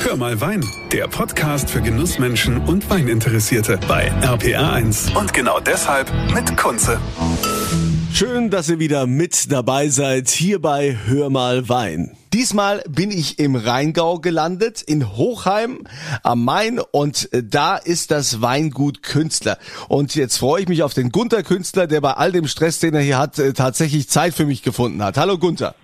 Hör mal Wein, der Podcast für Genussmenschen und Weininteressierte bei RPR1. Und genau deshalb mit Kunze. Schön, dass ihr wieder mit dabei seid hier bei Hör mal Wein. Diesmal bin ich im Rheingau gelandet, in Hochheim am Main und da ist das Weingut Künstler. Und jetzt freue ich mich auf den Gunther Künstler, der bei all dem Stress, den er hier hat, tatsächlich Zeit für mich gefunden hat. Hallo Gunther.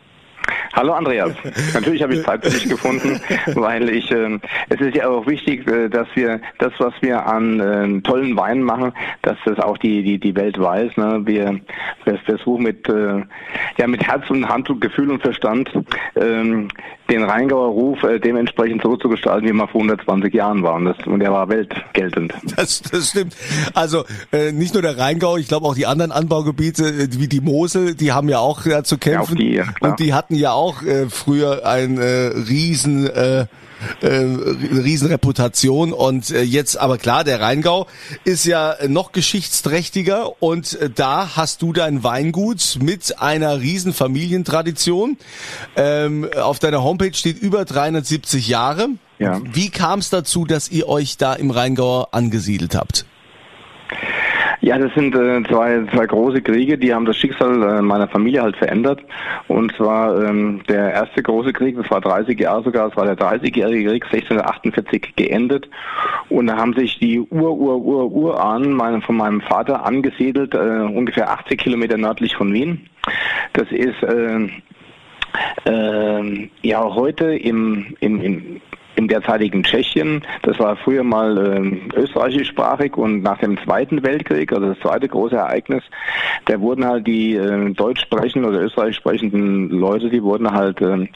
Hallo Andreas. Natürlich habe ich Zeit für dich gefunden, weil ich äh, es ist ja auch wichtig, äh, dass wir das, was wir an äh, tollen Weinen machen, dass das auch die die die Welt weiß. Ne? Wir, wir versuchen mit äh, ja mit Herz und Hand und Gefühl und Verstand ähm, den Rheingauer Ruf äh, dementsprechend so zu gestalten, wie man vor 120 Jahren war. Und, das, und der war weltgeltend. Das, das stimmt. Also äh, nicht nur der Rheingau, ich glaube auch die anderen Anbaugebiete äh, wie die Mosel, die haben ja auch ja, zu kämpfen. Ja, die, ja, und die hatten ja auch äh, früher ein äh, riesen äh, äh, Riesenreputation und äh, jetzt aber klar, der Rheingau ist ja noch geschichtsträchtiger und äh, da hast du dein Weingut mit einer riesen Familientradition. Ähm, auf deiner Homepage steht über 370 Jahre. Ja. Wie kam es dazu, dass ihr euch da im Rheingau angesiedelt habt? Ja, das sind äh, zwei, zwei große Kriege, die haben das Schicksal äh, meiner Familie halt verändert. Und zwar ähm, der erste große Krieg, das war 30 Jahre sogar, das war der 30-jährige Krieg, 1648 geendet. Und da haben sich die Ur-Ur-Ur-Urahnen mein, von meinem Vater angesiedelt, äh, ungefähr 80 Kilometer nördlich von Wien. Das ist äh, äh, ja heute im, im, im im derzeitigen Tschechien. Das war früher mal äh, österreichischsprachig und nach dem Zweiten Weltkrieg, also das zweite große Ereignis, da wurden halt die äh, deutsch sprechenden oder österreichisch sprechenden Leute, die wurden halt, äh,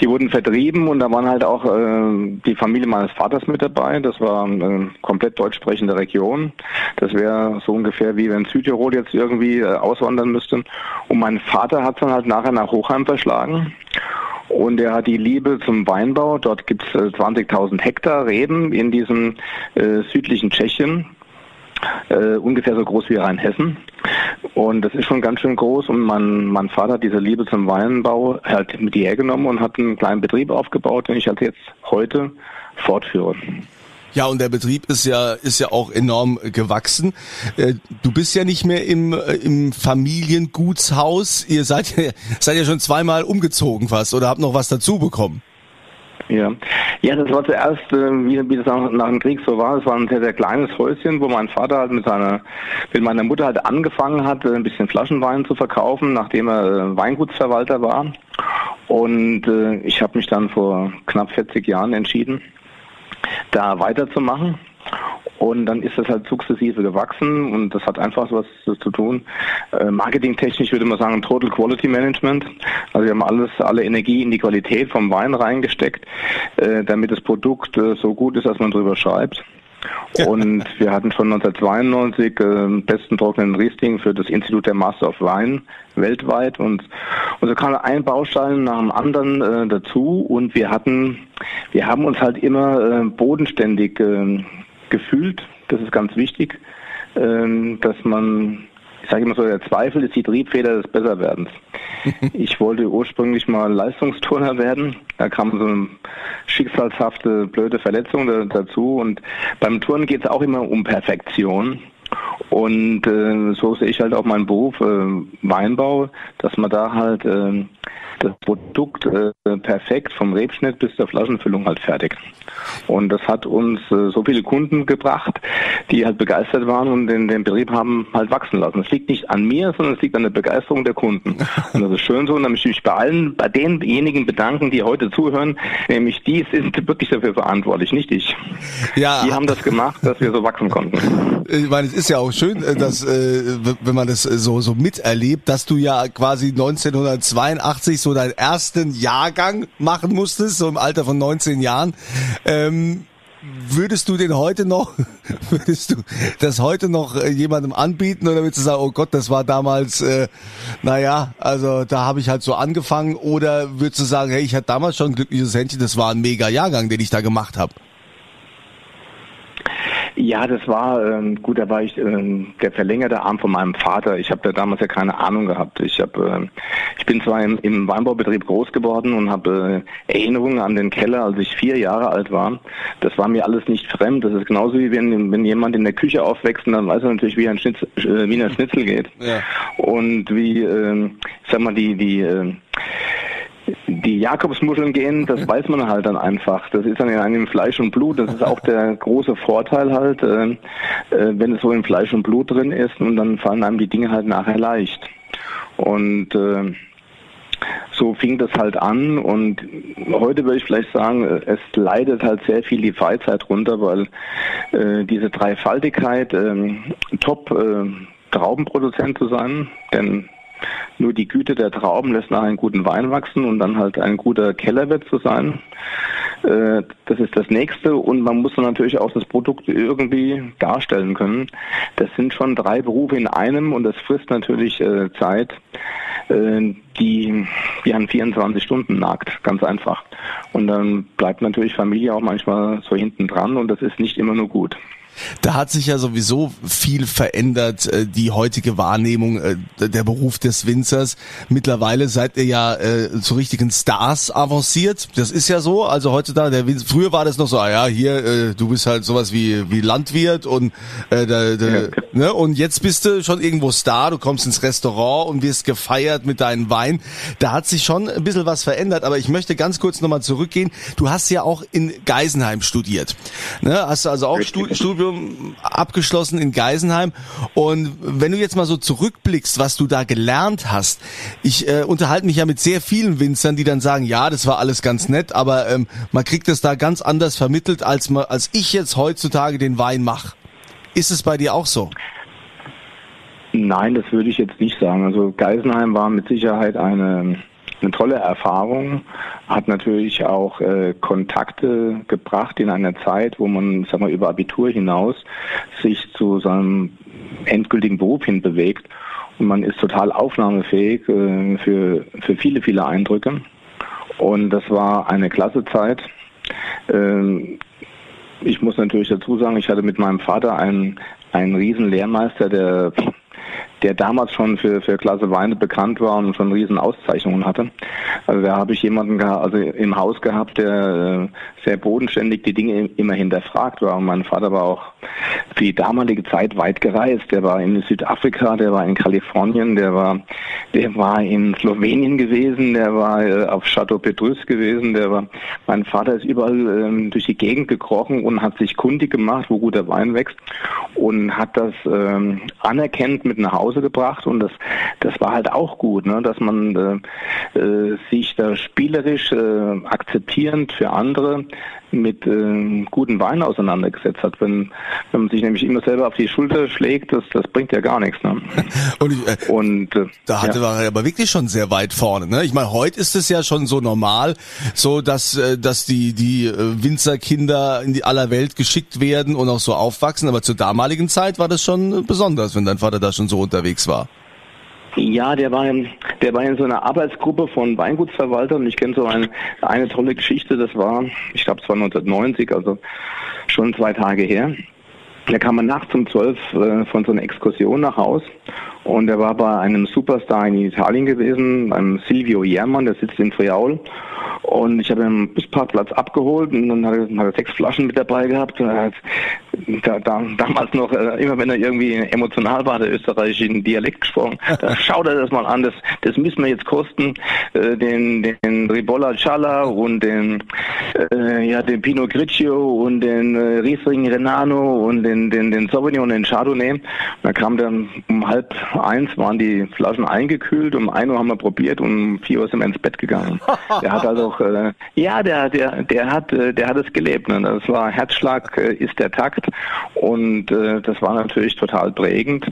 die wurden vertrieben und da waren halt auch äh, die Familie meines Vaters mit dabei. Das war eine komplett deutsch sprechende Region. Das wäre so ungefähr wie wenn Südtirol jetzt irgendwie äh, auswandern müsste. Und mein Vater hat dann halt nachher nach Hochheim verschlagen. Und er hat die Liebe zum Weinbau. Dort gibt es 20.000 Hektar Reben in diesem äh, südlichen Tschechien. Äh, ungefähr so groß wie Rheinhessen. Und das ist schon ganz schön groß. Und mein, mein Vater hat diese Liebe zum Weinbau halt mit hierher genommen und hat einen kleinen Betrieb aufgebaut, den ich halt jetzt heute fortführe. Ja, und der Betrieb ist ja, ist ja auch enorm gewachsen. Äh, du bist ja nicht mehr im, äh, im Familiengutshaus. Ihr seid ja, seid ja schon zweimal umgezogen fast oder habt noch was dazu bekommen. Ja, ja, das war zuerst, äh, wie, wie das nach, dem Krieg so war. Es war ein sehr, sehr kleines Häuschen, wo mein Vater halt mit seiner, mit meiner Mutter halt angefangen hat, ein bisschen Flaschenwein zu verkaufen, nachdem er Weingutsverwalter war. Und äh, ich habe mich dann vor knapp 40 Jahren entschieden, da weiterzumachen. Und dann ist das halt sukzessive gewachsen und das hat einfach was zu tun. Äh, marketingtechnisch würde man sagen Total Quality Management. Also wir haben alles, alle Energie in die Qualität vom Wein reingesteckt, äh, damit das Produkt äh, so gut ist, dass man drüber schreibt. Und wir hatten schon 1992 äh, besten trockenen Riesling für das Institut der Master of Wine weltweit. Und, und so kam ein Baustein nach dem anderen äh, dazu. Und wir hatten, wir haben uns halt immer äh, bodenständig äh, gefühlt. Das ist ganz wichtig, äh, dass man ich sage immer so, der Zweifel ist die Triebfeder des Besserwerdens. Ich wollte ursprünglich mal Leistungsturner werden. Da kam so eine schicksalshafte, blöde Verletzung dazu. Und beim Turnen geht es auch immer um Perfektion. Und äh, so sehe ich halt auch meinen Beruf äh, Weinbau, dass man da halt äh, das Produkt äh, perfekt vom Rebschnitt bis zur Flaschenfüllung halt fertig. Und das hat uns äh, so viele Kunden gebracht, die halt begeistert waren und den, den Betrieb haben halt wachsen lassen. Es liegt nicht an mir, sondern es liegt an der Begeisterung der Kunden. Und das ist schön so. Und dann möchte ich mich bei allen, bei denjenigen bedanken, die heute zuhören, nämlich die sind wirklich dafür verantwortlich, nicht ich. Ja. Die haben das gemacht, dass wir so wachsen konnten. Ich meine, es ist ja auch schön, äh, dass, äh, wenn man das so, so miterlebt, dass du ja quasi 1982 so deinen ersten Jahrgang machen musstest, so im Alter von 19 Jahren. Ähm, würdest du den heute noch, würdest du das heute noch äh, jemandem anbieten oder würdest du sagen, oh Gott, das war damals, äh, naja, also da habe ich halt so angefangen oder würdest du sagen, hey, ich hatte damals schon ein glückliches Händchen, das war ein mega Jahrgang, den ich da gemacht habe? Ja, das war ähm, gut. Da war ich ähm, der verlängerte Arm von meinem Vater. Ich habe da damals ja keine Ahnung gehabt. Ich habe, äh, ich bin zwar im, im Weinbaubetrieb groß geworden und habe äh, Erinnerungen an den Keller, als ich vier Jahre alt war. Das war mir alles nicht fremd. Das ist genauso wie wenn, wenn jemand in der Küche aufwächst, dann weiß er natürlich, wie ein Schnitzel, äh, wie ein Schnitzel geht. Ja. Und wie, äh, ich sag mal, die die äh, die Jakobsmuscheln gehen, das weiß man halt dann einfach. Das ist dann in einem Fleisch und Blut. Das ist auch der große Vorteil halt, äh, äh, wenn es so in Fleisch und Blut drin ist und dann fallen einem die Dinge halt nachher leicht. Und äh, so fing das halt an und heute würde ich vielleicht sagen, es leidet halt sehr viel die Freizeit runter, weil äh, diese Dreifaltigkeit, äh, top äh, Traubenproduzent zu sein, denn nur die Güte der Trauben lässt nach einen guten Wein wachsen und dann halt ein guter Kellerwirt zu sein. Äh, das ist das nächste und man muss natürlich auch das Produkt irgendwie darstellen können. Das sind schon drei Berufe in einem und das frisst natürlich äh, Zeit, äh, die an 24 Stunden nagt, ganz einfach. Und dann bleibt natürlich Familie auch manchmal so hinten dran und das ist nicht immer nur gut. Da hat sich ja sowieso viel verändert, äh, die heutige Wahrnehmung, äh, der Beruf des Winzers. Mittlerweile seid ihr ja äh, zu richtigen Stars avanciert. Das ist ja so. Also heutzutage, der Winzer, früher war das noch so, ah ja, hier, du bist halt sowas wie, wie Landwirt und, äh, da, da, ja. ne? und jetzt bist du schon irgendwo Star, du kommst ins Restaurant und wirst gefeiert mit deinem Wein. Da hat sich schon ein bisschen was verändert, aber ich möchte ganz kurz nochmal zurückgehen. Du hast ja auch in Geisenheim studiert. Ne? Hast du also auch Studium Studium abgeschlossen in Geisenheim. Und wenn du jetzt mal so zurückblickst, was du da gelernt hast, ich äh, unterhalte mich ja mit sehr vielen Winzern, die dann sagen, ja, das war alles ganz nett, aber ähm, man kriegt es da ganz anders vermittelt, als, man, als ich jetzt heutzutage den Wein mache. Ist es bei dir auch so? Nein, das würde ich jetzt nicht sagen. Also Geisenheim war mit Sicherheit eine eine tolle Erfahrung, hat natürlich auch äh, Kontakte gebracht in einer Zeit, wo man, sag mal, über Abitur hinaus sich zu seinem endgültigen Beruf hin bewegt. Und man ist total aufnahmefähig äh, für, für viele, viele Eindrücke. Und das war eine klasse Zeit. Ähm, ich muss natürlich dazu sagen, ich hatte mit meinem Vater einen, einen riesen Lehrmeister, der der damals schon für, für Klasse Weine bekannt war und schon riesen Auszeichnungen hatte. Also da habe ich jemanden also im Haus gehabt, der äh, sehr bodenständig die Dinge immer hinterfragt war. Und mein Vater war auch für die damalige Zeit weit gereist. Der war in Südafrika, der war in Kalifornien, der war, der war in Slowenien gewesen, der war äh, auf Chateau Petrus gewesen, der war, mein Vater ist überall ähm, durch die Gegend gekrochen und hat sich kundig gemacht, wo guter Wein wächst und hat das ähm, anerkennt mit nach Hause gebracht und das, das war halt auch gut, ne, dass man äh, äh, sich da spielerisch äh, akzeptierend für andere mit äh, guten Wein auseinandergesetzt hat. Wenn, wenn man sich nämlich immer selber auf die Schulter schlägt, das, das bringt ja gar nichts. Ne? und, ich, äh, und äh, da hatte ja. er aber wirklich schon sehr weit vorne. Ne? Ich meine, heute ist es ja schon so normal, so dass, äh, dass die, die äh, Winzerkinder in die aller Welt geschickt werden und auch so aufwachsen. Aber zur damaligen Zeit war das schon besonders, wenn dein Vater da schon so unterwegs war. Ja, der war, in, der war in so einer Arbeitsgruppe von Weingutsverwaltern und ich kenne so eine, eine tolle Geschichte, das war, ich glaube es war 1990, also schon zwei Tage her. Da kam man nachts um zwölf äh, von so einer Exkursion nach Haus und er war bei einem Superstar in Italien gewesen, beim Silvio Jermann, der sitzt in Friaul und ich habe ihn am Busparkplatz abgeholt und dann hat er, hat er sechs Flaschen mit dabei gehabt. Er hat da, da, damals noch, äh, immer wenn er irgendwie emotional war, der österreichischen Dialekt gesprochen, da schaut er das mal an, das, das müssen wir jetzt kosten, äh, den, den Ribolla Challa und den, äh, ja, den Pinot Grigio und den äh, Riesling Renano und den, den, den Sauvignon und den Chardonnay. Und da kam dann um halb eins waren die Flaschen eingekühlt, um ein Uhr haben wir probiert und um vier Uhr sind wir ins Bett gegangen. Der hat also auch, äh, ja, der, der, der hat, äh, der hat es gelebt. Ne? Das war Herzschlag ist der Takt und äh, das war natürlich total prägend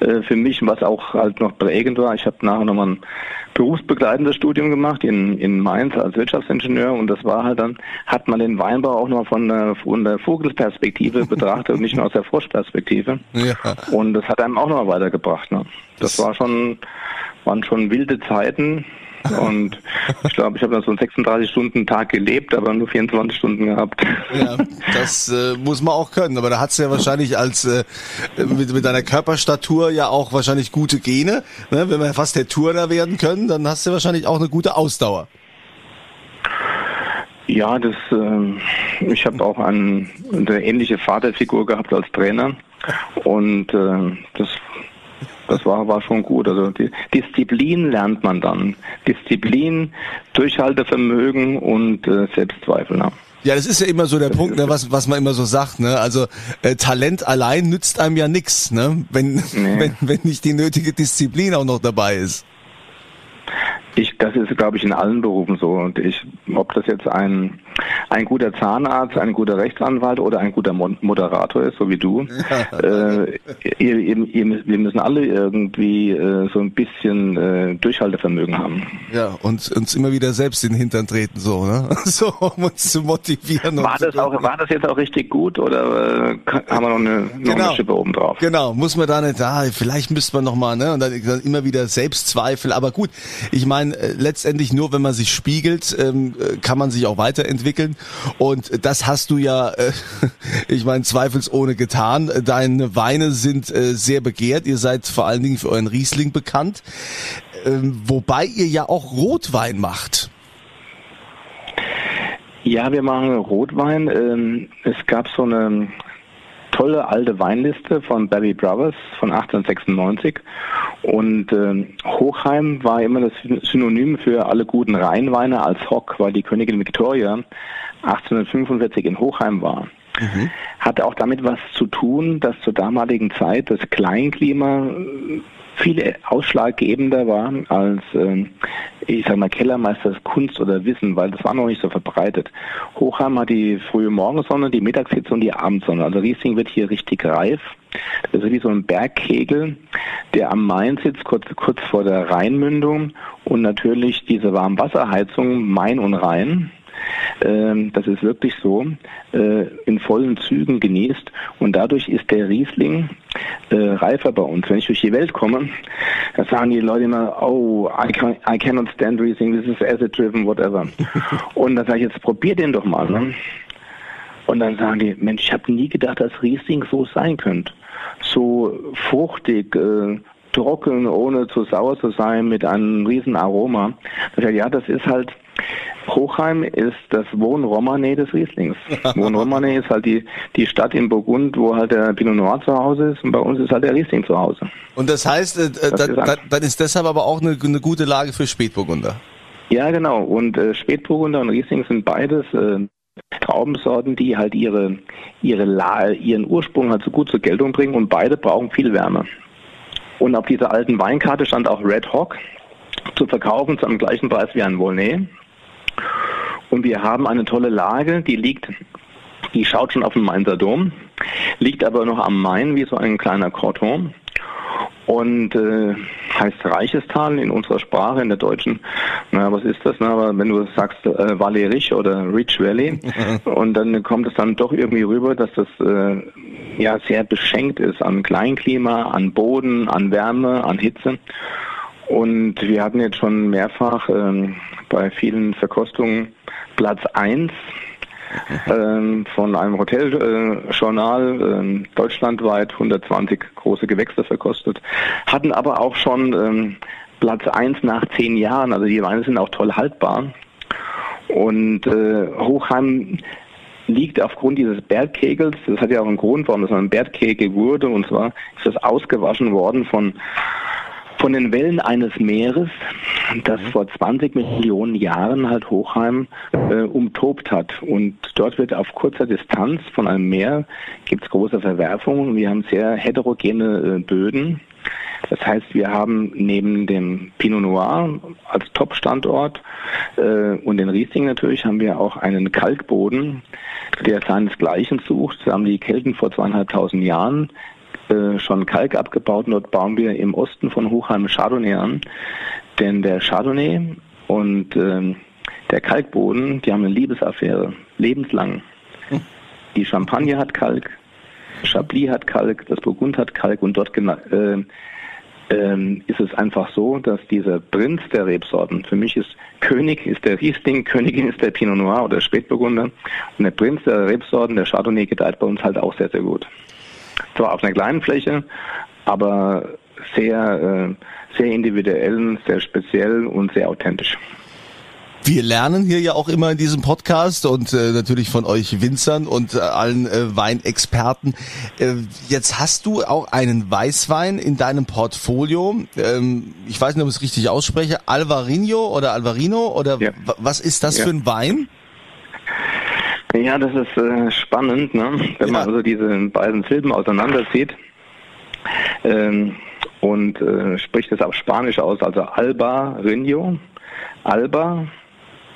äh, für mich, was auch halt noch prägend war. Ich habe nachher nochmal ein berufsbegleitendes Studium gemacht in, in Mainz als Wirtschaftsingenieur und das war halt dann, hat man den Weinbau auch noch von der, von der Vogelsperspektive betrachtet und nicht nur aus der Froschperspektive. Ja. Und das hat einem auch noch weitergebracht. Ne? Das, das war schon, waren schon wilde Zeiten Und ich glaube, ich habe dann so einen 36 Stunden Tag gelebt, aber nur 24 Stunden gehabt. Ja, das äh, muss man auch können. Aber da hat's ja wahrscheinlich als äh, mit, mit deiner Körperstatur ja auch wahrscheinlich gute Gene. Ne? Wenn wir fast der Turner werden können, dann hast du wahrscheinlich auch eine gute Ausdauer. Ja, das, äh, ich habe auch ein, eine ähnliche Vaterfigur gehabt als Trainer und äh, das, das war, war schon gut. Also die Disziplin lernt man dann. Disziplin, Durchhaltevermögen und äh, Selbstzweifel. Ja. Ja, das ist ja immer so der das Punkt, ne, was, was man immer so sagt. Ne? Also äh, Talent allein nützt einem ja nix, ne? wenn, nee. wenn, wenn nicht die nötige Disziplin auch noch dabei ist. Ich, das ist, glaube ich, in allen Berufen so. Und ich, ob das jetzt ein, ein guter Zahnarzt, ein guter Rechtsanwalt oder ein guter Moderator ist, so wie du, äh, ihr, ihr, ihr, wir müssen alle irgendwie äh, so ein bisschen äh, Durchhaltevermögen haben. Ja, und uns immer wieder selbst in den Hintern treten, so, ne? so, um uns zu motivieren. War das auch, war das jetzt auch richtig gut oder äh, haben wir noch eine, noch genau. eine Schippe oben drauf? Genau, muss man da nicht, ah, vielleicht müsste man noch mal, ne? Und dann, dann immer wieder Selbstzweifel. Aber gut, ich meine, meine, äh, letztendlich nur, wenn man sich spiegelt, ähm, äh, kann man sich auch weiterentwickeln. Und das hast du ja, äh, ich meine, zweifelsohne getan. Deine Weine sind sehr begehrt. Ihr seid vor allen Dingen für euren Riesling bekannt. Ähm, wobei ihr ja auch Rotwein macht. Ja, wir machen Rotwein. Ähm, es gab so eine tolle alte Weinliste von Barry Brothers von 1896 und äh, Hochheim war immer das Synonym für alle guten Rheinweine als Hock, weil die Königin Victoria 1845 in Hochheim war. Mhm. Hatte auch damit was zu tun, dass zur damaligen Zeit das Kleinklima viel ausschlaggebender war als, äh, ich sag mal, Kellermeisters Kunst oder Wissen, weil das war noch nicht so verbreitet. Hochheim hat die frühe Morgensonne, die Mittagshitze und die Abendsonne. Also Riesling wird hier richtig reif. Das ist wie so ein Bergkegel, der am Main sitzt, kurz, kurz vor der Rheinmündung und natürlich diese Warmwasserheizung Main und Rhein das ist wirklich so, äh, in vollen Zügen genießt. Und dadurch ist der Riesling äh, reifer bei uns. Wenn ich durch die Welt komme, da sagen die Leute immer, oh, I, can, I cannot stand Riesling, this is acid driven, whatever. Und dann sage ich, jetzt probier den doch mal. Ne? Und dann sagen die, Mensch, ich habe nie gedacht, dass Riesling so sein könnte. So fruchtig, äh, trocken, ohne zu sauer zu sein, mit einem riesen Aroma. Ja, das ist halt Hochheim ist das Wohnromane des Rieslings. Wohnromane ist halt die, die Stadt in Burgund, wo halt der Pinot Noir zu Hause ist und bei uns ist halt der Riesling zu Hause. Und das heißt, äh, das dann, ist dann ist deshalb aber auch eine, eine gute Lage für Spätburgunder. Ja, genau. Und äh, Spätburgunder und Riesling sind beides äh, Traubensorten, die halt ihre, ihre La ihren Ursprung halt so gut zur Geltung bringen und beide brauchen viel Wärme. Und auf dieser alten Weinkarte stand auch Red Hawk zu verkaufen zu einem gleichen Preis wie ein Volnay. Und wir haben eine tolle Lage, die liegt, die schaut schon auf den Mainzer Dom, liegt aber noch am Main wie so ein kleiner Cordon und äh, heißt Reichestal in unserer Sprache, in der deutschen. Na, was ist das? Na, aber wenn du sagst äh, Valley Rich oder Rich Valley und dann kommt es dann doch irgendwie rüber, dass das äh, ja sehr beschenkt ist an Kleinklima, an Boden, an Wärme, an Hitze. Und wir hatten jetzt schon mehrfach ähm, bei vielen Verkostungen Platz 1 ähm, von einem Hoteljournal äh, äh, deutschlandweit 120 große Gewächse verkostet, hatten aber auch schon ähm, Platz 1 nach zehn Jahren, also die Weine sind auch toll haltbar. Und äh, Hochheim liegt aufgrund dieses Bergkegels, das hat ja auch einen Grund, warum das ein Bergkegel wurde, und zwar ist das ausgewaschen worden von von den Wellen eines Meeres, das mhm. vor 20 Millionen Jahren halt Hochheim äh, umtobt hat. Und dort wird auf kurzer Distanz von einem Meer gibt es große Verwerfungen. Wir haben sehr heterogene äh, Böden. Das heißt, wir haben neben dem Pinot Noir als Top-Standort äh, und den Riesling natürlich haben wir auch einen Kalkboden, der seinesgleichen sucht. Da haben die Kelten vor zweieinhalbtausend Jahren äh, schon Kalk abgebaut. Dort bauen wir im Osten von Hochheim Chardonnay an. Denn der Chardonnay und äh, der Kalkboden, die haben eine Liebesaffäre, lebenslang. Die Champagne hat Kalk, Chablis hat Kalk, das Burgund hat Kalk und dort äh, ähm, ist es einfach so, dass dieser Prinz der Rebsorten, für mich ist König ist der Riesling, Königin ist der Pinot Noir oder Spätburgunder und der Prinz der Rebsorten, der Chardonnay, gedeiht bei uns halt auch sehr, sehr gut. Zwar auf einer kleinen Fläche, aber sehr, äh, sehr individuell, sehr speziell und sehr authentisch. Wir lernen hier ja auch immer in diesem Podcast und äh, natürlich von euch Winzern und äh, allen äh, Weinexperten. Äh, jetzt hast du auch einen Weißwein in deinem Portfolio. Ähm, ich weiß nicht, ob ich es richtig ausspreche. Alvarino oder Alvarino oder ja. was ist das ja. für ein Wein? Ja, das ist äh, spannend, ne? wenn ja. man also diese beiden Silben auseinanderzieht ähm, und äh, spricht es auf Spanisch aus, also Alba Rinho, Alba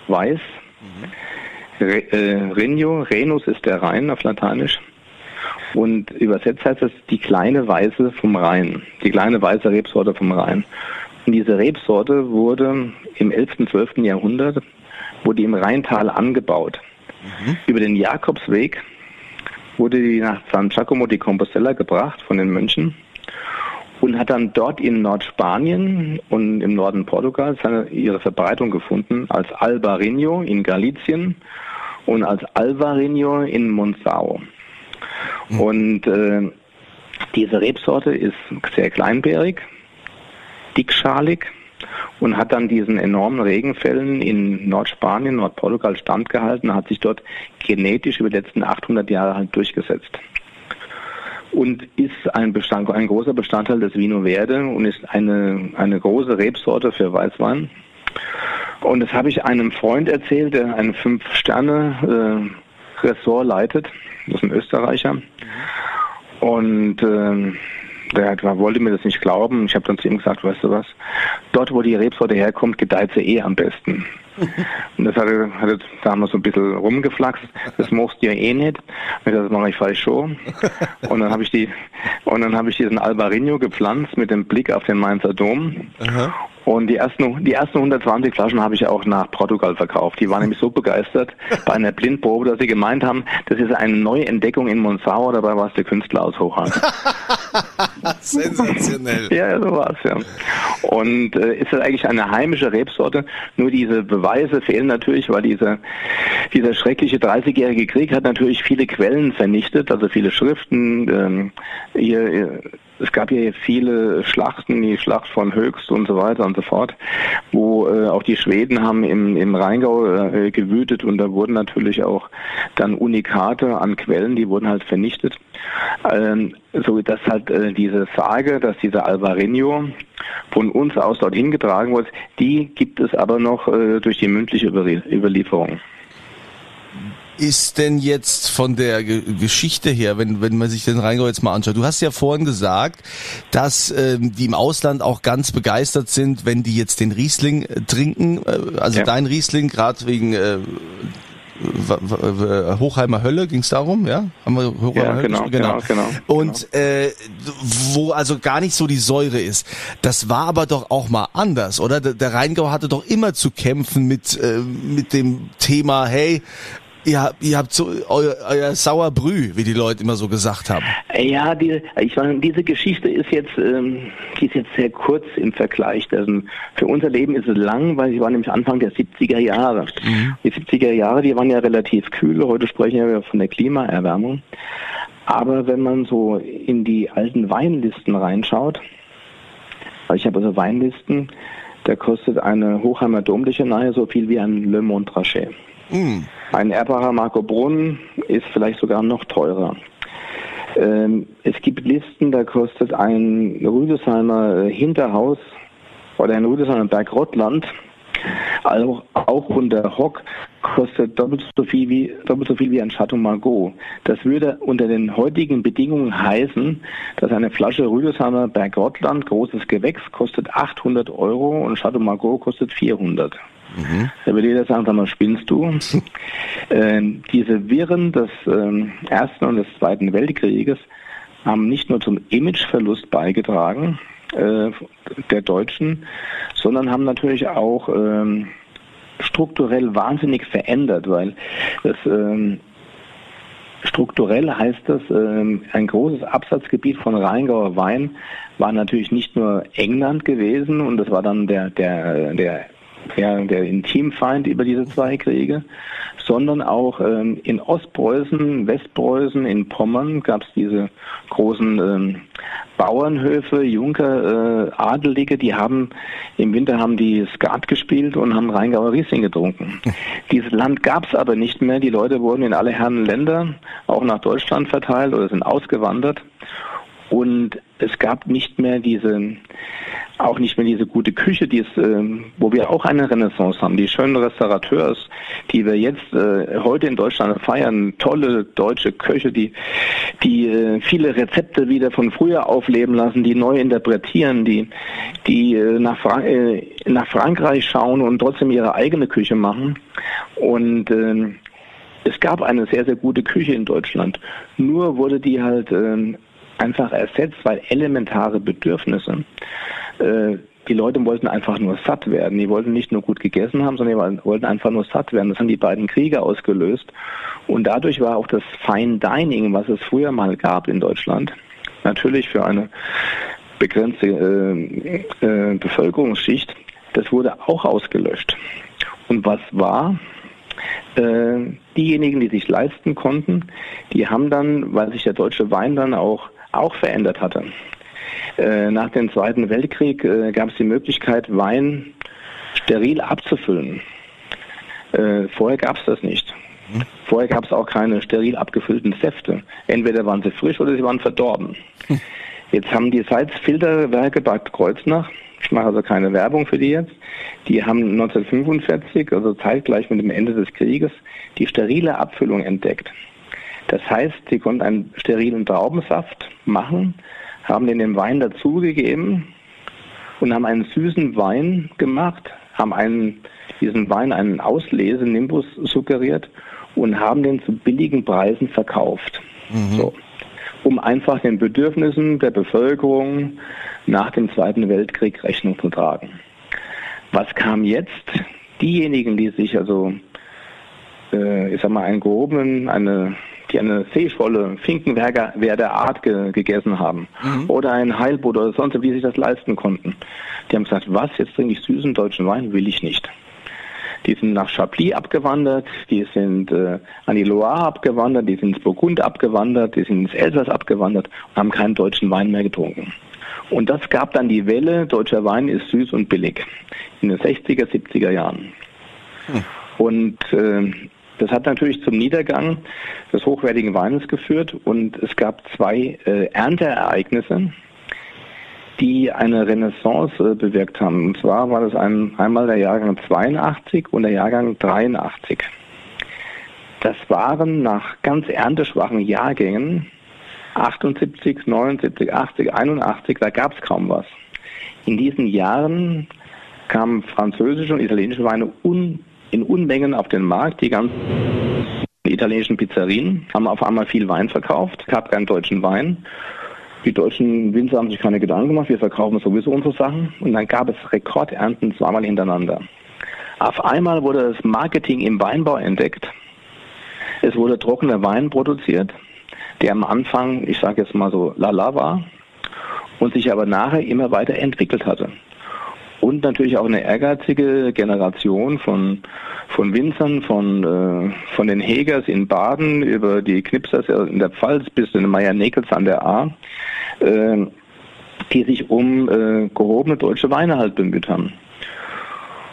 weiß. Mhm. Re, äh, Renio, Renus ist der Rhein auf Lateinisch. Und übersetzt heißt es die kleine Weiße vom Rhein, die kleine weiße Rebsorte vom Rhein. Und diese Rebsorte wurde im 11., 12. Jahrhundert, wurde im Rheintal angebaut. Mhm. Über den Jakobsweg wurde die nach San Giacomo di Compostela gebracht von den Mönchen und hat dann dort in Nordspanien und im Norden Portugals seine, ihre Verbreitung gefunden als Albarino in Galicien und als Alvarinho in Monzao. Mhm. Und äh, diese Rebsorte ist sehr kleinbärig, dickschalig und hat dann diesen enormen Regenfällen in Nordspanien, Nordportugal standgehalten, hat sich dort genetisch über die letzten 800 Jahre halt durchgesetzt und ist ein, Bestand, ein großer Bestandteil des Vino Verde und ist eine, eine große Rebsorte für Weißwein. Und das habe ich einem Freund erzählt, der ein Fünf-Sterne-Ressort äh, leitet. Das ist ein Österreicher. Und äh, der wollte mir das nicht glauben. Ich habe dann zu ihm gesagt, weißt du was, dort wo die Rebsorte herkommt, gedeiht sie eh am besten. Und das hat er, er damals so ein bisschen rumgeflaxt. Das mochst du ja eh nicht. Und das mache ich falsch schon. Und dann habe ich die, und dann habe ich diesen Albarino gepflanzt mit dem Blick auf den Mainzer Dom. Aha. Und die ersten, die ersten 120 Flaschen habe ich auch nach Portugal verkauft. Die waren nämlich so begeistert bei einer Blindprobe, dass sie gemeint haben, das ist eine neue Entdeckung in Monsanto, dabei war es der Künstler aus Hochhang. Sensationell. ja, so war es, ja. Und äh, ist das eigentlich eine heimische Rebsorte? Nur diese Beweise fehlen natürlich, weil diese, dieser schreckliche 30-jährige Krieg hat natürlich viele Quellen vernichtet, also viele Schriften. Ähm, hier, es gab ja viele Schlachten, die Schlacht von Höchst und so weiter und so fort, wo äh, auch die Schweden haben im, im Rheingau äh, gewütet und da wurden natürlich auch dann Unikate an Quellen, die wurden halt vernichtet. Ähm, so dass halt äh, diese Sage, dass dieser Alvarinho von uns aus dorthin getragen wurde, die gibt es aber noch äh, durch die mündliche Überlieferung ist denn jetzt von der G Geschichte her, wenn, wenn man sich den Rheingau jetzt mal anschaut? Du hast ja vorhin gesagt, dass ähm, die im Ausland auch ganz begeistert sind, wenn die jetzt den Riesling äh, trinken, äh, also ja. dein Riesling, gerade wegen äh, Hochheimer Hölle ging es darum, ja? Haben wir Hochheimer ja, Hölle? Genau, genau, genau, genau. Und genau. Äh, wo also gar nicht so die Säure ist. Das war aber doch auch mal anders, oder? Der Rheingau hatte doch immer zu kämpfen mit äh, mit dem Thema, hey, Ihr, ihr habt so euer, euer Sauerbrüh, wie die Leute immer so gesagt haben. Ja, die, ich meine, diese Geschichte ist jetzt, ähm, die ist jetzt sehr kurz im Vergleich. Also für unser Leben ist es lang, weil sie war nämlich Anfang der 70er Jahre. Mhm. Die 70er Jahre, die waren ja relativ kühl. Heute sprechen wir von der Klimaerwärmung. Aber wenn man so in die alten Weinlisten reinschaut, weil ich habe also Weinlisten, da kostet eine Hochheimer Domliche nahe so viel wie ein Le Montrachet. Mm. Ein Erbacher Marco Brunn ist vielleicht sogar noch teurer. Ähm, es gibt Listen, da kostet ein Rüdesheimer äh, Hinterhaus oder ein Rüdesheimer Bergrottland, also auch unter Hock, kostet doppelt so viel wie, doppelt so viel wie ein Chateau Margaux. Das würde unter den heutigen Bedingungen heißen, dass eine Flasche Rüdesheimer Bergrottland, großes Gewächs, kostet 800 Euro und Chateau Margaux kostet 400. Mhm. Da würde jeder sagen, sag mal, spinnst du? äh, diese Wirren des äh, Ersten und des Zweiten Weltkrieges haben nicht nur zum Imageverlust beigetragen äh, der Deutschen, sondern haben natürlich auch ähm, strukturell wahnsinnig verändert, weil das ähm, strukturell heißt das, äh, ein großes Absatzgebiet von Rheingauer Wein war natürlich nicht nur England gewesen und das war dann der, der, der ja, der Intimfeind über diese zwei Kriege, sondern auch ähm, in Ostpreußen, Westpreußen, in Pommern gab es diese großen ähm, Bauernhöfe, Junker, äh, Adelige, die haben im Winter haben die Skat gespielt und haben Rheingauer Riesling getrunken. Dieses Land gab es aber nicht mehr. Die Leute wurden in alle Herren Länder, auch nach Deutschland verteilt oder sind ausgewandert. Und es gab nicht mehr diese, auch nicht mehr diese gute Küche, die es, äh, wo wir auch eine Renaissance haben. Die schönen Restaurateurs, die wir jetzt äh, heute in Deutschland feiern, tolle deutsche Köche, die, die äh, viele Rezepte wieder von früher aufleben lassen, die neu interpretieren, die, die äh, nach, Fra äh, nach Frankreich schauen und trotzdem ihre eigene Küche machen. Und äh, es gab eine sehr, sehr gute Küche in Deutschland. Nur wurde die halt äh, einfach ersetzt, weil elementare Bedürfnisse, äh, die Leute wollten einfach nur satt werden. Die wollten nicht nur gut gegessen haben, sondern die wollten einfach nur satt werden. Das haben die beiden Kriege ausgelöst. Und dadurch war auch das Fine Dining, was es früher mal gab in Deutschland, natürlich für eine begrenzte äh, äh, Bevölkerungsschicht, das wurde auch ausgelöscht. Und was war? Äh, diejenigen, die sich leisten konnten, die haben dann, weil sich der deutsche Wein dann auch auch verändert hatte. Äh, nach dem Zweiten Weltkrieg äh, gab es die Möglichkeit, Wein steril abzufüllen. Äh, vorher gab es das nicht. Mhm. Vorher gab es auch keine steril abgefüllten Säfte. Entweder waren sie frisch oder sie waren verdorben. Hm. Jetzt haben die Salzfilterwerke Bad Kreuznach, ich mache also keine Werbung für die jetzt, die haben 1945, also zeitgleich mit dem Ende des Krieges, die sterile Abfüllung entdeckt. Das heißt, sie konnten einen sterilen Traubensaft machen, haben den dem Wein dazugegeben und haben einen süßen Wein gemacht, haben einen, diesen Wein einen Auslese-Nimbus suggeriert und haben den zu billigen Preisen verkauft. Mhm. So. Um einfach den Bedürfnissen der Bevölkerung nach dem Zweiten Weltkrieg Rechnung zu tragen. Was kam jetzt? Diejenigen, die sich also, äh, ich sag mal, einen gehobenen, eine die eine Seeschwolle, Finkenwerder Art ge gegessen haben mhm. oder ein Heilbutt oder sonst wie sich das leisten konnten. Die haben gesagt, was, jetzt trinke ich süßen deutschen Wein, will ich nicht. Die sind nach Chablis abgewandert, die sind äh, an die Loire abgewandert, die sind ins Burgund abgewandert, die sind ins Elsass abgewandert und haben keinen deutschen Wein mehr getrunken. Und das gab dann die Welle, deutscher Wein ist süß und billig in den 60er, 70er Jahren. Hm. Und äh, das hat natürlich zum Niedergang des hochwertigen Weines geführt und es gab zwei äh, Ernteereignisse, die eine Renaissance äh, bewirkt haben. Und zwar war das ein, einmal der Jahrgang 82 und der Jahrgang 83. Das waren nach ganz ernteschwachen Jahrgängen 78, 79, 80, 81, da gab es kaum was. In diesen Jahren kamen französische und italienische Weine un in Unmengen auf den Markt. Die ganzen italienischen Pizzerien haben auf einmal viel Wein verkauft, gab keinen deutschen Wein. Die deutschen Winzer haben sich keine Gedanken gemacht, wir verkaufen sowieso unsere Sachen. Und dann gab es Rekordernten zweimal hintereinander. Auf einmal wurde das Marketing im Weinbau entdeckt. Es wurde trockener Wein produziert, der am Anfang, ich sage jetzt mal so, lala war und sich aber nachher immer weiter entwickelt hatte und natürlich auch eine ehrgeizige Generation von, von Winzern, von, äh, von den Hegers in Baden über die Knipsers in der Pfalz bis zu den Meier-Nekels an der A, äh, die sich um äh, gehobene deutsche Weine halt bemüht haben.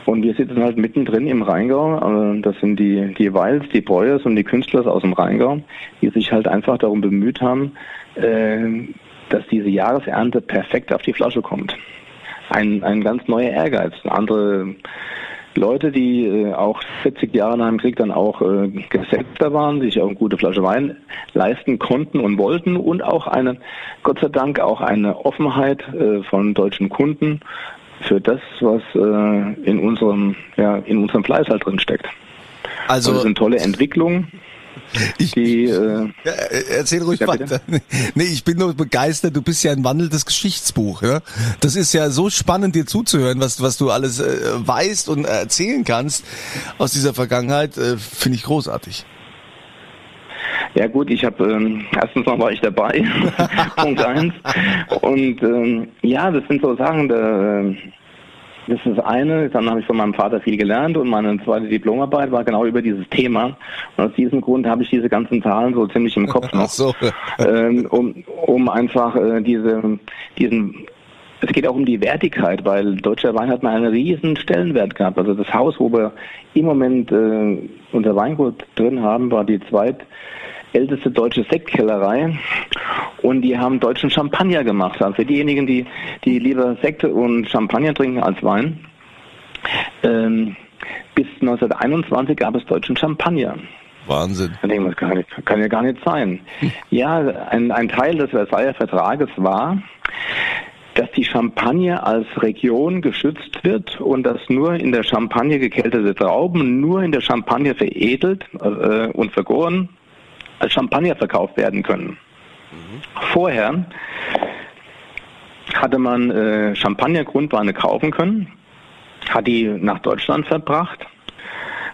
Und wir sitzen halt mittendrin im Rheingau. Äh, das sind die, die Weils, die Breuers und die Künstler aus dem Rheingau, die sich halt einfach darum bemüht haben, äh, dass diese Jahresernte perfekt auf die Flasche kommt ein, ein ganz neuer Ehrgeiz. Andere Leute, die äh, auch 40 Jahre nach dem Krieg dann auch äh, Gesetzter waren, sich auch eine gute Flasche Wein leisten konnten und wollten und auch eine, Gott sei Dank, auch eine Offenheit äh, von deutschen Kunden für das, was äh, in unserem, ja, in unserem Fleiß halt drin steckt. Also, das ist eine tolle Entwicklung. Ich, die, äh, ja, erzähl ruhig ja, weiter. Nee, ich bin nur begeistert. Du bist ja ein wandelndes Geschichtsbuch. Ja? Das ist ja so spannend, dir zuzuhören, was, was du alles äh, weißt und erzählen kannst aus dieser Vergangenheit. Äh, Finde ich großartig. Ja gut, ich habe ähm, erstens mal war ich dabei, Punkt eins. Und ähm, ja, das sind so Sachen, da, äh, das ist das eine. Dann habe ich von meinem Vater viel gelernt und meine zweite Diplomarbeit war genau über dieses Thema. Und aus diesem Grund habe ich diese ganzen Zahlen so ziemlich im Kopf noch, so. ähm, um, um einfach äh, diese, diesen es geht auch um die Wertigkeit, weil deutscher Wein hat mal einen riesen Stellenwert gehabt. Also das Haus, wo wir im Moment äh, unser Weingut drin haben, war die zweitälteste deutsche Sektkellerei und die haben deutschen Champagner gemacht. Also für diejenigen, die, die lieber Sekte und Champagner trinken als Wein, ähm, bis 1921 gab es deutschen Champagner. Wahnsinn. Das kann, kann ja gar nicht sein. Ja, ein, ein Teil des Versailler Vertrages war, dass die Champagne als Region geschützt wird und dass nur in der Champagne gekelterte Trauben nur in der Champagne veredelt äh, und vergoren als Champagner verkauft werden können. Mhm. Vorher hatte man äh, Champagner-Grundweine kaufen können, hat die nach Deutschland verbracht,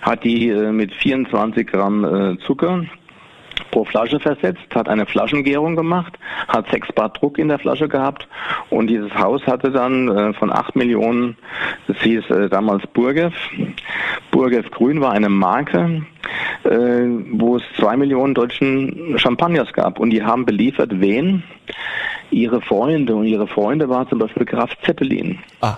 hat die äh, mit 24 Gramm äh, Zucker pro Flasche versetzt, hat eine Flaschengärung gemacht, hat 6 Bar Druck in der Flasche gehabt und dieses Haus hatte dann äh, von 8 Millionen, das hieß äh, damals Burgev. Burgev Grün war eine Marke, äh, wo es 2 Millionen deutschen Champagners gab und die haben beliefert wen? Ihre Freunde und ihre Freunde war zum Beispiel Graf Zeppelin. Ah.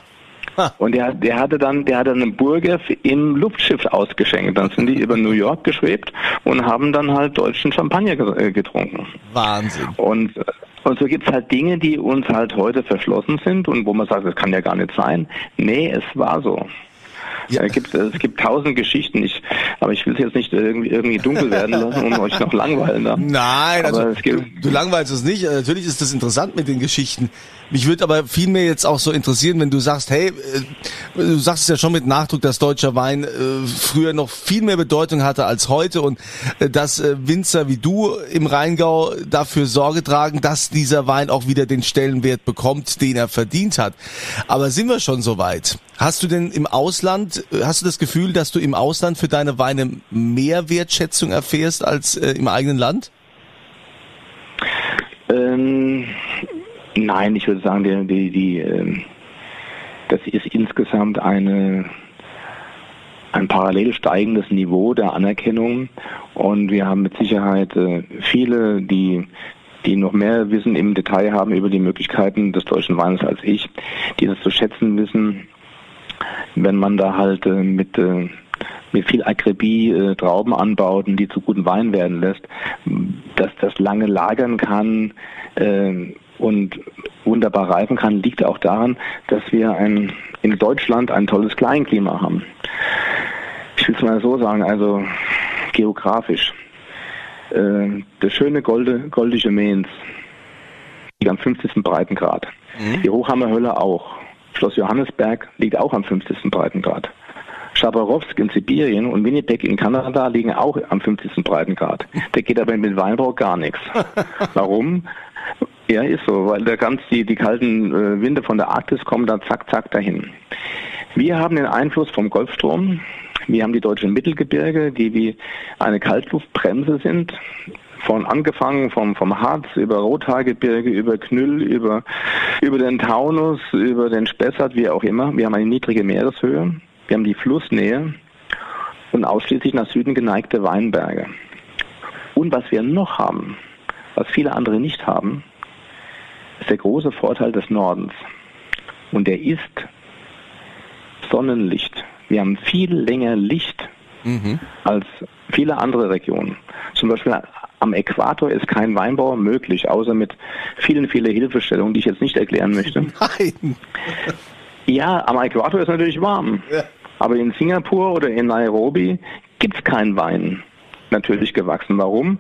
Und der, der hatte dann, der hatte einen Burger im Luftschiff ausgeschenkt. Dann sind die über New York geschwebt und haben dann halt deutschen Champagner äh, getrunken. Wahnsinn. Und und so gibt es halt Dinge, die uns halt heute verschlossen sind und wo man sagt, das kann ja gar nicht sein. Nee, es war so. Ja. Es, gibt, es gibt tausend Geschichten, ich, aber ich will es jetzt nicht irgendwie, irgendwie dunkel werden lassen, um euch noch langweilen. Da. Nein, also du, du langweilst es nicht. Natürlich ist das interessant mit den Geschichten. Mich würde aber vielmehr jetzt auch so interessieren, wenn du sagst, hey, äh, du sagst es ja schon mit Nachdruck, dass deutscher Wein äh, früher noch viel mehr Bedeutung hatte als heute und äh, dass Winzer wie du im Rheingau dafür Sorge tragen, dass dieser Wein auch wieder den Stellenwert bekommt, den er verdient hat. Aber sind wir schon so weit? Hast du denn im Ausland, hast du das Gefühl, dass du im Ausland für deine Weine mehr Wertschätzung erfährst als im eigenen Land? Ähm, Nein, ich würde sagen, die, die, die, ähm, das ist insgesamt eine, ein parallel steigendes Niveau der Anerkennung. Und wir haben mit Sicherheit äh, viele, die die noch mehr Wissen im Detail haben über die Möglichkeiten des deutschen Weines als ich, die das zu schätzen wissen, wenn man da halt äh, mit äh, mit viel Akribie Trauben anbaut und die zu guten Wein werden lässt, dass das lange lagern kann, äh, und wunderbar reifen kann, liegt auch daran, dass wir ein, in Deutschland ein tolles Kleinklima haben. Ich will es mal so sagen, also geografisch. Äh, das schöne Golde, goldische Mainz liegt am 50. Breitengrad. Mhm. Die Hochhammerhölle auch. Schloss Johannesberg liegt auch am 50. Breitengrad. Chabarowsk in Sibirien und Winnipeg in Kanada liegen auch am 50. Breitengrad. Da geht aber mit Weinbau gar nichts. Warum? Ja, ist so, weil da ganz die, die kalten äh, Winde von der Arktis kommen dann zack, zack dahin. Wir haben den Einfluss vom Golfstrom. Wir haben die deutschen Mittelgebirge, die wie eine Kaltluftbremse sind. Von angefangen vom, vom Harz über Rothaargebirge, über Knüll, über, über den Taunus, über den Spessart, wie auch immer. Wir haben eine niedrige Meereshöhe. Wir haben die Flussnähe und ausschließlich nach Süden geneigte Weinberge. Und was wir noch haben, was viele andere nicht haben, ist der große Vorteil des Nordens. Und der ist Sonnenlicht. Wir haben viel länger Licht mhm. als viele andere Regionen. Zum Beispiel am Äquator ist kein Weinbau möglich, außer mit vielen, vielen Hilfestellungen, die ich jetzt nicht erklären möchte. Nein. Ja, am Äquator ist natürlich warm. Ja. Aber in Singapur oder in Nairobi gibt es keinen Wein natürlich gewachsen. Warum?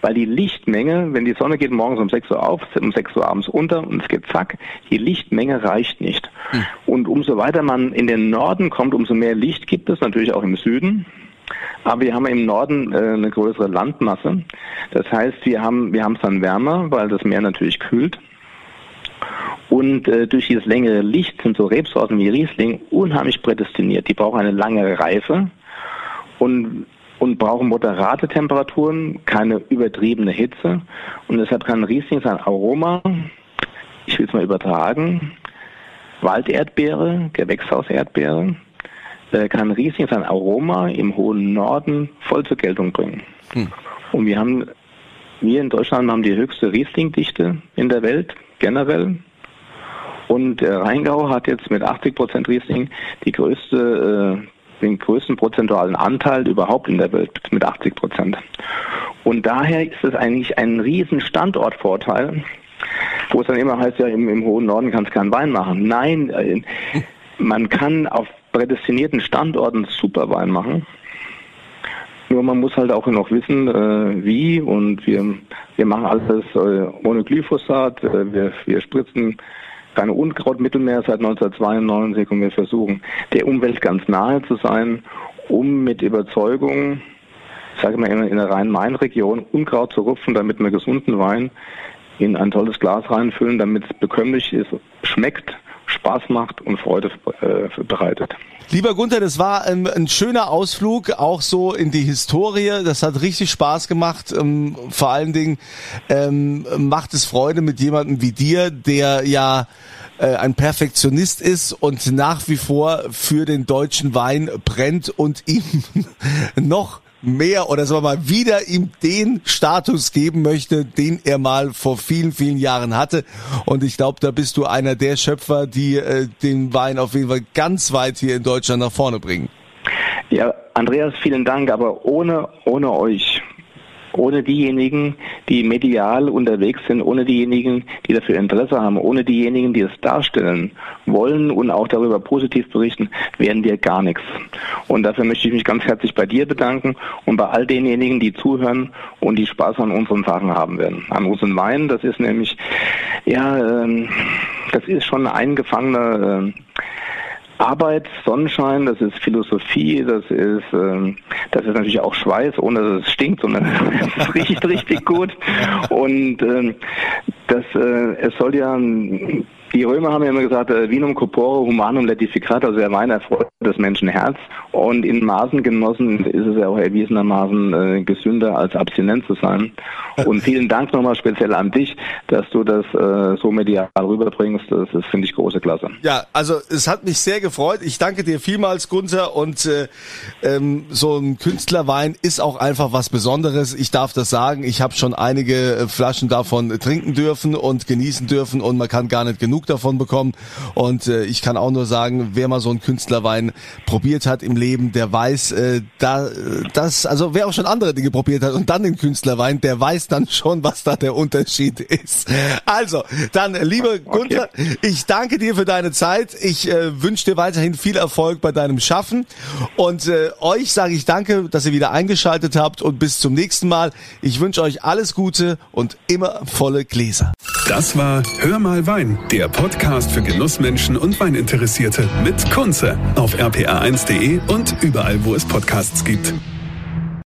Weil die Lichtmenge, wenn die Sonne geht morgens um 6 Uhr auf, um 6 Uhr abends unter und es geht zack, die Lichtmenge reicht nicht. Hm. Und umso weiter man in den Norden kommt, umso mehr Licht gibt es, natürlich auch im Süden. Aber wir haben im Norden äh, eine größere Landmasse. Das heißt, wir haben wir haben es dann wärmer, weil das Meer natürlich kühlt. Und äh, durch dieses längere Licht sind so Rebsorten wie Riesling unheimlich prädestiniert. Die brauchen eine lange Reife. Und und brauchen moderate Temperaturen, keine übertriebene Hitze. Und deshalb kann Riesling sein Aroma, ich will es mal übertragen, Walderdbeere, Gewächshauserdbeere, äh, kann Riesling sein Aroma im hohen Norden voll zur Geltung bringen. Hm. Und wir haben, wir in Deutschland haben die höchste Rieslingdichte in der Welt, generell. Und der Rheingau hat jetzt mit 80 Prozent Riesling die größte, äh, den größten prozentualen Anteil überhaupt in der Welt mit 80 Prozent. Und daher ist es eigentlich ein riesen Standortvorteil, wo es dann immer heißt, ja, im, im hohen Norden kannst du keinen Wein machen. Nein, äh, man kann auf prädestinierten Standorten super Wein machen. Nur man muss halt auch noch wissen, äh, wie und wir, wir machen alles äh, ohne Glyphosat, äh, wir, wir spritzen keine Unkrautmittel mehr seit 1992 und wir versuchen, der Umwelt ganz nahe zu sein, um mit Überzeugung, ich sage mal in der Rhein-Main-Region, Unkraut zu rupfen, damit wir gesunden Wein in ein tolles Glas reinfüllen, damit es bekömmlich ist, schmeckt, Spaß macht und Freude äh, bereitet. Lieber Gunther, das war ein, ein, schöner Ausflug, auch so in die Historie. Das hat richtig Spaß gemacht. Ähm, vor allen Dingen ähm, macht es Freude mit jemandem wie dir, der ja äh, ein Perfektionist ist und nach wie vor für den deutschen Wein brennt und ihm noch mehr oder sagen wir mal wieder ihm den Status geben möchte, den er mal vor vielen, vielen Jahren hatte. Und ich glaube, da bist du einer der Schöpfer, die äh, den Wein auf jeden Fall ganz weit hier in Deutschland nach vorne bringen. Ja, Andreas, vielen Dank, aber ohne, ohne euch ohne diejenigen, die medial unterwegs sind, ohne diejenigen, die dafür Interesse haben, ohne diejenigen, die es darstellen wollen und auch darüber positiv berichten, wären wir gar nichts. Und dafür möchte ich mich ganz herzlich bei dir bedanken und bei all denjenigen, die zuhören und die Spaß an unseren Sachen haben werden. An unseren Wein, das ist nämlich, ja, ähm, das ist schon ein eingefangener äh, Arbeit, Sonnenschein, das ist Philosophie, das ist, ähm, das ist natürlich auch Schweiß, ohne dass es stinkt, sondern es riecht richtig gut. Und ähm, das, äh, es soll ja die Römer haben ja immer gesagt, äh, vinum corpore humanum letificat, also der Wein erfreut das Menschenherz. Und in Maßen genossen ist es ja auch erwiesenermaßen äh, gesünder als abstinent zu sein. Und vielen Dank nochmal speziell an dich, dass du das äh, so medial rüberbringst. Das, das finde ich große Klasse. Ja, also es hat mich sehr gefreut. Ich danke dir vielmals, Gunther. Und äh, ähm, so ein Künstlerwein ist auch einfach was Besonderes. Ich darf das sagen. Ich habe schon einige äh, Flaschen davon trinken dürfen und genießen dürfen und man kann gar nicht genug davon bekommen. Und äh, ich kann auch nur sagen, wer mal so einen Künstlerwein probiert hat im Leben, der weiß, äh, da das, also wer auch schon andere Dinge probiert hat und dann den Künstlerwein, der weiß dann schon, was da der Unterschied ist. Also, dann, lieber okay. Gunther, ich danke dir für deine Zeit. Ich äh, wünsche dir weiterhin viel Erfolg bei deinem Schaffen. Und äh, euch sage ich danke, dass ihr wieder eingeschaltet habt und bis zum nächsten Mal. Ich wünsche euch alles Gute und immer volle Gläser. Das war Hör mal Wein, der Podcast für Genussmenschen und Weininteressierte mit Kunze auf rpa1.de und überall, wo es Podcasts gibt.